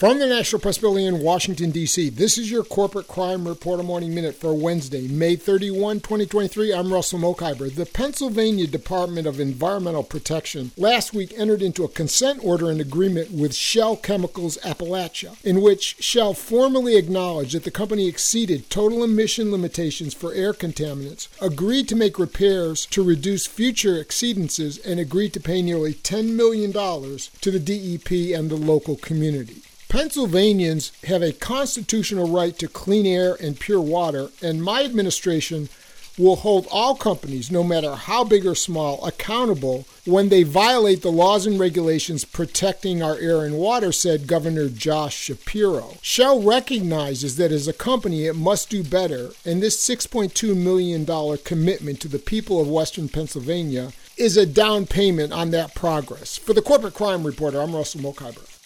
From the National Press Building in Washington, D.C., this is your Corporate Crime Reporter Morning Minute for Wednesday, May 31, 2023. I'm Russell Mokhiber. The Pennsylvania Department of Environmental Protection last week entered into a consent order and agreement with Shell Chemicals Appalachia, in which Shell formally acknowledged that the company exceeded total emission limitations for air contaminants, agreed to make repairs to reduce future exceedances, and agreed to pay nearly $10 million to the DEP and the local community. Pennsylvanians have a constitutional right to clean air and pure water, and my administration will hold all companies, no matter how big or small, accountable when they violate the laws and regulations protecting our air and water, said Governor Josh Shapiro. Shell recognizes that as a company it must do better, and this $6.2 million commitment to the people of Western Pennsylvania is a down payment on that progress. For the Corporate Crime Reporter, I'm Russell Mokhiber.